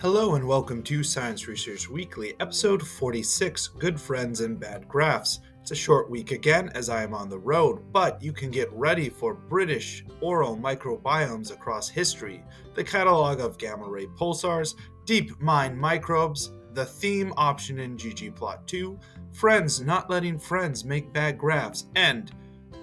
Hello and welcome to Science Research Weekly, episode 46 Good Friends and Bad Graphs. It's a short week again as I am on the road, but you can get ready for British oral microbiomes across history, the catalog of gamma ray pulsars, deep mine microbes, the theme option in ggplot 2, friends not letting friends make bad graphs, and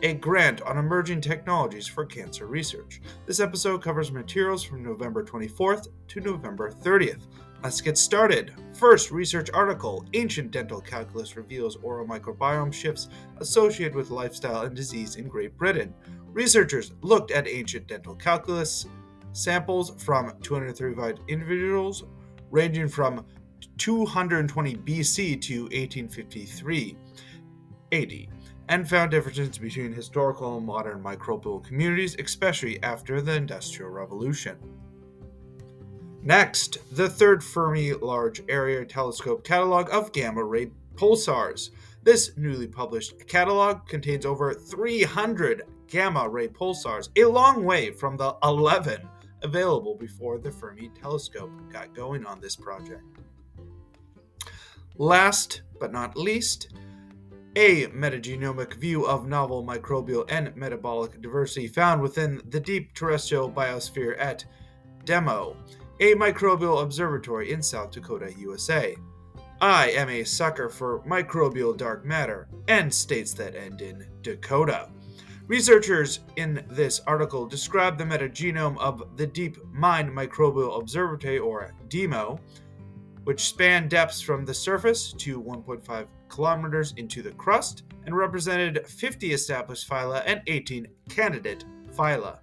a grant on emerging technologies for cancer research. This episode covers materials from November 24th to November 30th. Let's get started. First, research article Ancient Dental Calculus reveals oral microbiome shifts associated with lifestyle and disease in Great Britain. Researchers looked at ancient dental calculus samples from 235 individuals ranging from 220 BC to 1853 AD and found differences between historical and modern microbial communities, especially after the Industrial Revolution. Next, the third Fermi Large Area Telescope catalog of gamma ray pulsars. This newly published catalog contains over 300 gamma ray pulsars, a long way from the 11 available before the Fermi telescope got going on this project. Last but not least, a metagenomic view of novel microbial and metabolic diversity found within the deep terrestrial biosphere at DeMMO, a microbial observatory in South Dakota, USA. I am a sucker for microbial dark matter and states that end in Dakota. Researchers in this article describe the metagenome of the Deep Mine Microbial Observatory, or DeMMO, which span depths from the surface to 1.5 kilometers into the crust and represented 50 established phyla and 18 candidate phyla.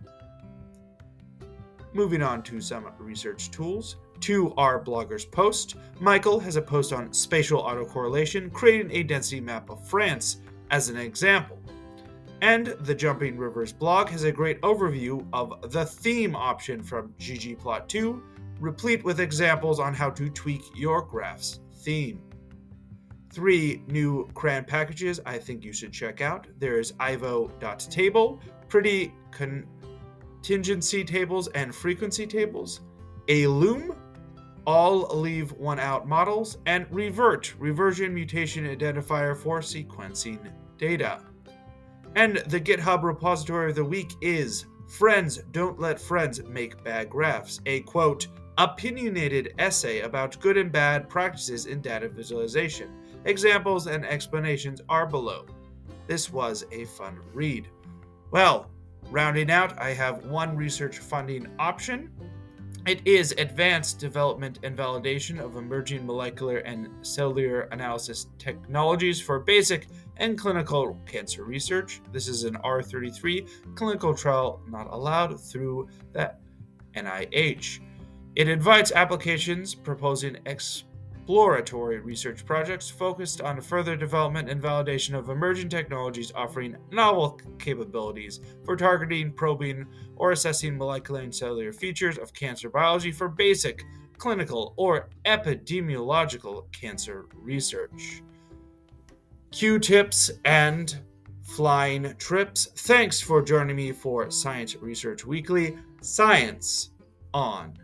Moving on to some research tools. To our blogger's post, Michael has a post on spatial autocorrelation, creating a density map of France as an example. And the Jumping Rivers blog has a great overview of the theme option from ggplot2, replete with examples on how to tweak your graph's theme three new CRAN packages I think you should check out. There's ivo.table, pretty contingency tables and frequency tables, aloom, all leave one out models, and revert, reversion mutation identifier for sequencing data. And the GitHub repository of the week is Friends Don't Let Friends Make Bad Graphs, a quote, opinionated essay about good and bad practices in data visualization. Examples and explanations are below. This was a fun read. Well, rounding out, I have one research funding option. It is Advanced Development and Validation of Emerging Molecular and Cellular Analysis Technologies for Basic and Clinical Cancer Research. This is an R33 clinical trial not allowed through the NIH. It invites applications proposing exploratory research projects focused on further development and validation of emerging technologies offering novel capabilities for targeting, probing, or assessing molecular and cellular features of cancer biology for basic, clinical, or epidemiological cancer research. Q tips and flying trips. Thanks for joining me for Science Research Weekly. Science on.